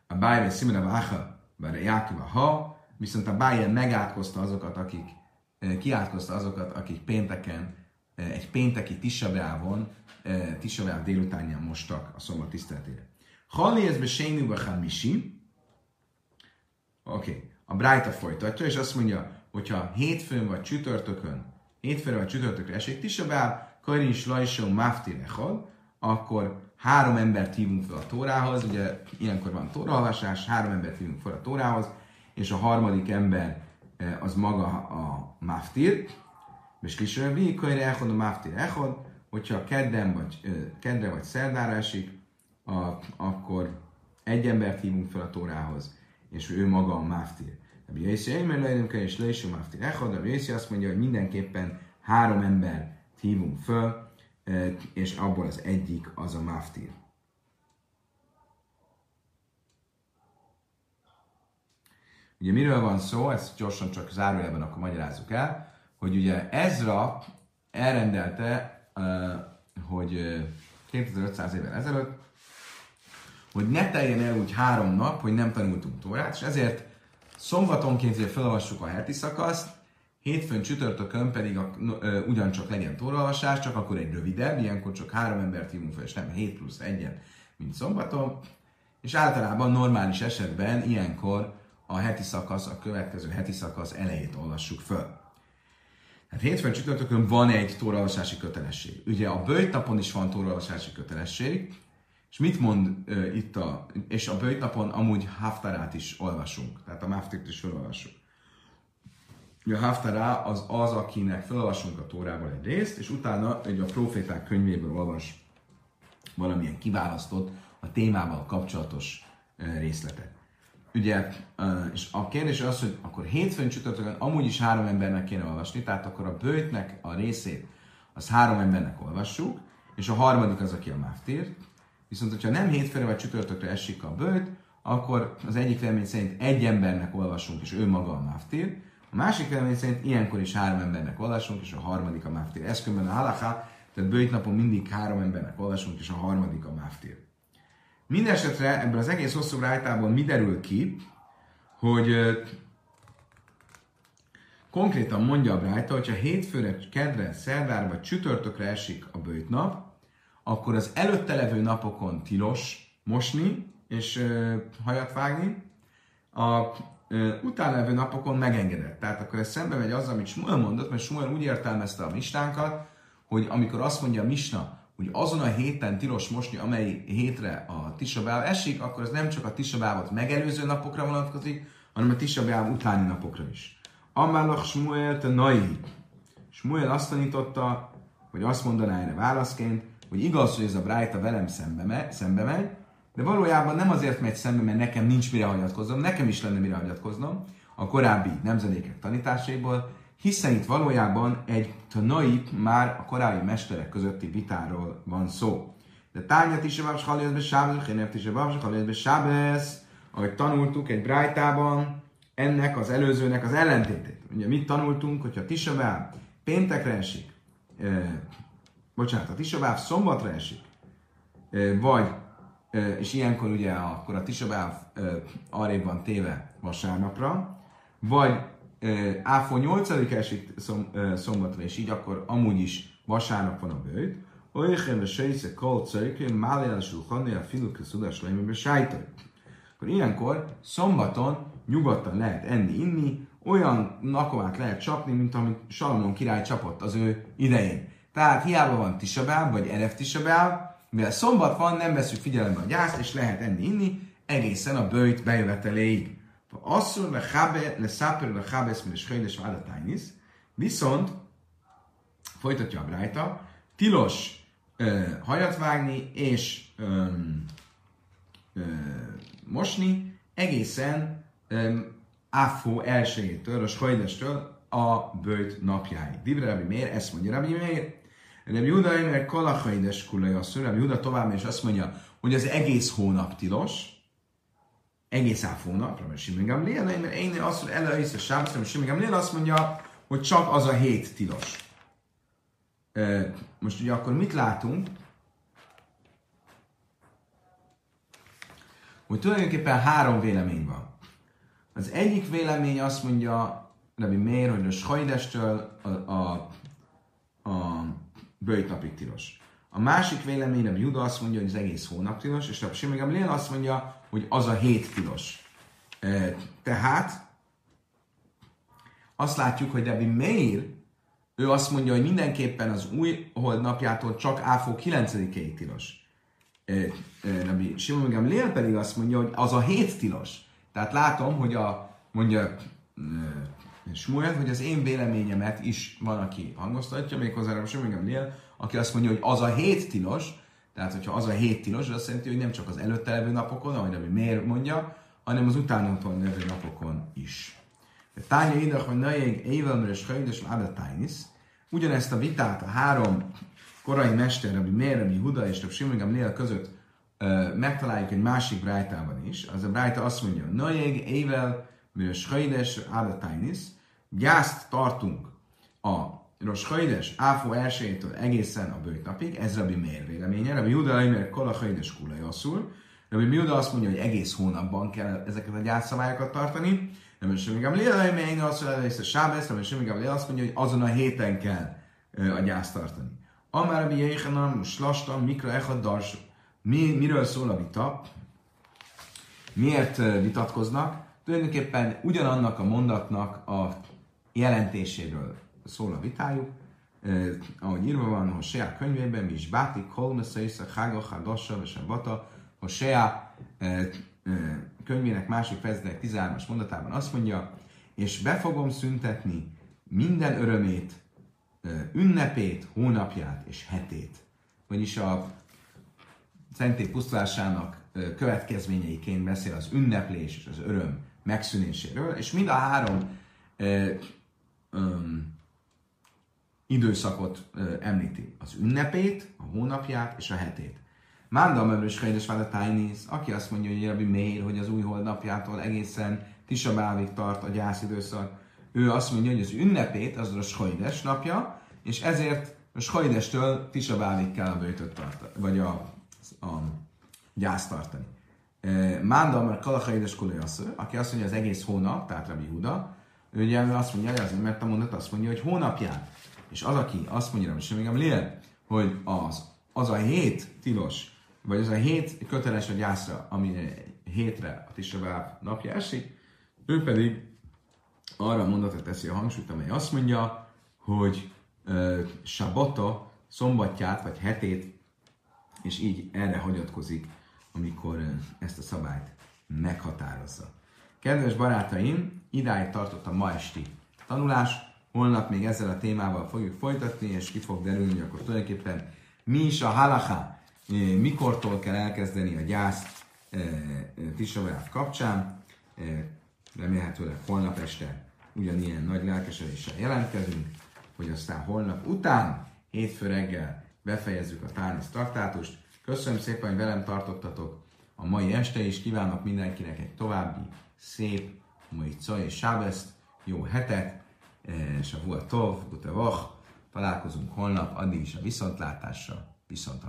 Speaker 1: A bájve szimene váha, bár Jákiva ha, viszont a bájel megátkozta azokat, akik, eh, kiátkozta azokat, akik pénteken, eh, egy pénteki tisabelvon, eh, tisabel délutánján mostak a szombat tiszteletére. Halli ez be sénu misi. Oké, okay. a Brájta folytatja, és azt mondja, hogyha hétfőn vagy csütörtökön, hétfőn vagy csütörtökre esik tisabel, Karin Slajsó Mafti Echad, akkor három embert hívunk fel a Tórához, ugye ilyenkor van tóraolvasás, három embert hívunk fel a Tórához, és a harmadik ember eh, az maga a Maftir, és kisebb Vikaire Echad, a Maftir Echad, hogyha kedden vagy, eh, kedre vagy szerdára esik, a, akkor egy embert hívunk fel a Tórához, és ő maga a Maftir. A Jöjszi Eimer lejünk és Leiső Maftir Echad, a Jöjszi azt mondja, hogy mindenképpen három ember hívunk föl, és abból az egyik az a maftir. Ugye miről van szó, ezt gyorsan csak zárójelben akkor magyarázzuk el, hogy ugye Ezra elrendelte, hogy 2500 évvel ezelőtt, hogy ne teljen el úgy három nap, hogy nem tanultunk Tórát, és ezért szombatonként ugye felolvassuk a heti szakaszt, hétfőn, csütörtökön pedig a, ö, ugyancsak legyen tóralvasás, csak akkor egy rövidebb, ilyenkor csak három embert hívunk fel, és nem 7 plusz egyen, mint szombaton. És általában normális esetben ilyenkor a heti szakasz, a következő heti szakasz elejét olvassuk föl. Hát hétfőn csütörtökön van egy tóralvasási kötelesség. Ugye a bőjtnapon is van tóralvasási kötelesség, és mit mond uh, itt a, és a bőjtnapon amúgy haftarát is olvasunk, tehát a maftirt is felolvassuk. A haftará az az, akinek felolvasunk a tórából egy részt, és utána egy a proféták könyvéből olvas valamilyen kiválasztott, a témával kapcsolatos uh, részletet. Ugye, uh, és a kérdés az, hogy akkor hétfőn csütörtökön amúgy is három embernek kéne olvasni, tehát akkor a bőjtnek a részét az három embernek olvassuk, és a harmadik az, aki a máftír, Viszont, hogyha nem hétfőre vagy csütörtökre esik a bőt, akkor az egyik vélemény szerint egy embernek olvasunk, és ő maga a maftír. A másik vélemény szerint ilyenkor is három embernek olvasunk, és a harmadik a maftír. Ez a halaká, tehát bőjt napon mindig három embernek olvasunk, és a harmadik a maftír. Mindenesetre ebből az egész hosszú rájtából mi derül ki, hogy konkrétan mondja a Brájta, hogyha hétfőre, kedre, szerdára vagy csütörtökre esik a bőjt nap, akkor az előtte levő napokon tilos mosni és hajat vágni, a ö, utána levő napokon megengedett. Tehát akkor ez szembe megy azzal, amit Smuel mondott, mert Smuel úgy értelmezte a mistánkat, hogy amikor azt mondja a misna, hogy azon a héten tilos mosni, amely hétre a Tisabáv esik, akkor ez nem csak a Tisabávot megelőző napokra vonatkozik, hanem a Tisabáv utáni napokra is. Amálach Smuel te nai. Smuel azt tanította, hogy azt mondaná erre válaszként, hogy igaz, hogy ez a Brájta velem szembe, me, szembe megy, de valójában nem azért megy szembe, mert nekem nincs mire hagyatkoznom, nekem is lenne mire hagyatkoznom a korábbi nemzedékek tanításaiból, hiszen itt valójában egy tanai már a korábbi mesterek közötti vitáról van szó. De tányat is a halézbe sábesz, hénert is a halézbe sábesz, ahogy tanultuk egy brájtában, ennek az előzőnek az ellentétét. Ugye mit tanultunk, hogyha Tisabá péntekre esik, bocsánat, a Tisabáv szombatra esik, vagy, és ilyenkor ugye akkor a Tisabáv arrébb van téve vasárnapra, vagy Áfó 8 esik szombatra, és így akkor amúgy is vasárnap van a bőjt, Olychen a sejsze kol cörkén, máli el sulchani a filuk szudás lejmőbe sájtoj. Akkor ilyenkor szombaton nyugodtan lehet enni, inni, olyan nakovát lehet csapni, mint amit Salamon király csapott az ő idején. Tehát hiába van tisabáv, vagy eref tisabáv, mivel szombat van, nem veszük figyelembe a gyászt, és lehet enni, inni, egészen a bőjt bejöveteléig. Asszur le chábe, le száper le chábesz, mint és vádatánynisz. Viszont, folytatja a brájta, tilos ö, hajat vágni és ö, ö, mosni egészen ö, áfó elsőjétől, a skojdestől a bőjt napjáig. Divre Rabbi Mér, ezt mondja Rabbi Mér, Rabbi Juda mert kalachaides kulai asszony, Rabbi Juda tovább és azt mondja, hogy az egész hónap tilos, egész áv hónap, Rabbi Simon Gamliel, mert én azt mondja, előhisz a sábasz, Rabbi Simon Gamliel azt mondja, hogy csak az a hét tilos. Most ugye akkor mit látunk? Hogy tulajdonképpen három vélemény van. Az egyik vélemény azt mondja, Rabbi Mér, hogy a Sajdestől a, a, a bőjt napig tilos. A másik véleményre a Juda azt mondja, hogy az egész hónap tilos, és a Simon Gamliel azt mondja, hogy az a hét tilos. Tehát azt látjuk, hogy Rabbi Meir, ő azt mondja, hogy mindenképpen az új hold napjától csak áfó 9-ig tilos. Rabbi Simon Gamliel pedig azt mondja, hogy az a hét tilos. Tehát látom, hogy a, mondja Smuel, hogy az én véleményemet is van, aki hangoztatja, méghozzá a Simon Gamliel, aki azt mondja, hogy az a hét tilos, tehát hogyha az a hét tilos, az azt jelenti, hogy nem csak az előtte levő napokon, ahogy ami miért mondja, hanem az utánatban levő napokon is. Tánya ide, hogy najeg évelmer és hajdes adatájnis, ugyanezt a vitát a három korai mester, ami Mér, ami Huda és a Simon Gamliel között uh, megtaláljuk egy másik brájtában is. Az a brájta azt mondja, najeg ével, és hajdes adatájnis, gyászt tartunk a Rosh Hajdes Áfó elsőjétől egészen a bőjt napig, ez Rabbi Mér véleménye, Rabbi Juda Aimer Kola Hajdes Kula Jasszul, Rabbi Miuda azt mondja, hogy egész hónapban kell ezeket a gyászszabályokat tartani. Semigam Lila, még azt mondja, hogy Sábesz, Semigam Lila azt mondja, hogy azon a héten kell a gyászt tartani. Amár Rabbi Jéhanan, Slastan, Mikra Echad Dars. Mi, miről szól a vita? Miért vitatkoznak? Tulajdonképpen ugyanannak a mondatnak a jelentéséről szól a vitájuk, eh, ahogy írva van, hogy Sea könyvében, mi is Báti, Kolmeszeisza, Hága, Hádassa, és Bata, hogy Sea eh, eh, könyvének másik fejezetek 13-as mondatában azt mondja, és be fogom szüntetni minden örömét, ünnepét, hónapját és hetét. Vagyis a szentély pusztulásának következményeiként beszél az ünneplés és az öröm megszűnéséről, és mind a három um, időszakot uh, említi. Az ünnepét, a hónapját és a hetét. Mánda Mebrős Hajdes Tájnész, aki azt mondja, hogy Rabbi Meir, hogy az új holdnapjától egészen Tisabávig tart a gyászidőszak. Ő azt mondja, hogy az ünnepét az a Skajdes napja, és ezért a Skajdestől Tisabávig kell a bőtöt tartani, vagy a, a gyász tartani. Mánda Amar Kalachaides aki azt mondja, az egész hónap, tehát Rabbi Huda, ugye azt mondja, hogy azért, mert a mondat azt mondja, hogy hónapján. És az, aki azt mondja, hogy semmi lél, hogy az, az a hét tilos, vagy az a hét köteles a gyászra, ami hétre a Tisabáv napja esik, ő pedig arra a mondatot teszi a hangsúlyt, amely azt mondja, hogy uh, sabata szombatját vagy hetét, és így erre hagyatkozik, amikor ezt a szabályt meghatározza. Kedves barátaim, idáig tartott a ma esti tanulás. Holnap még ezzel a témával fogjuk folytatni, és ki fog derülni, hogy akkor tulajdonképpen mi is a halacha, eh, mikortól kell elkezdeni a gyász eh, eh, Tisabráv kapcsán. Remélhetőleg holnap este ugyanilyen nagy lelkesedéssel jelentkezünk, hogy aztán holnap után, hétfő reggel befejezzük a Tánisz traktátust. Köszönöm szépen, hogy velem tartottatok a mai este, és kívánok mindenkinek egy további szép mai Caj és Sábeszt, jó hetet, és a Tov, Gutevach, találkozunk holnap, addig is a viszontlátásra, viszont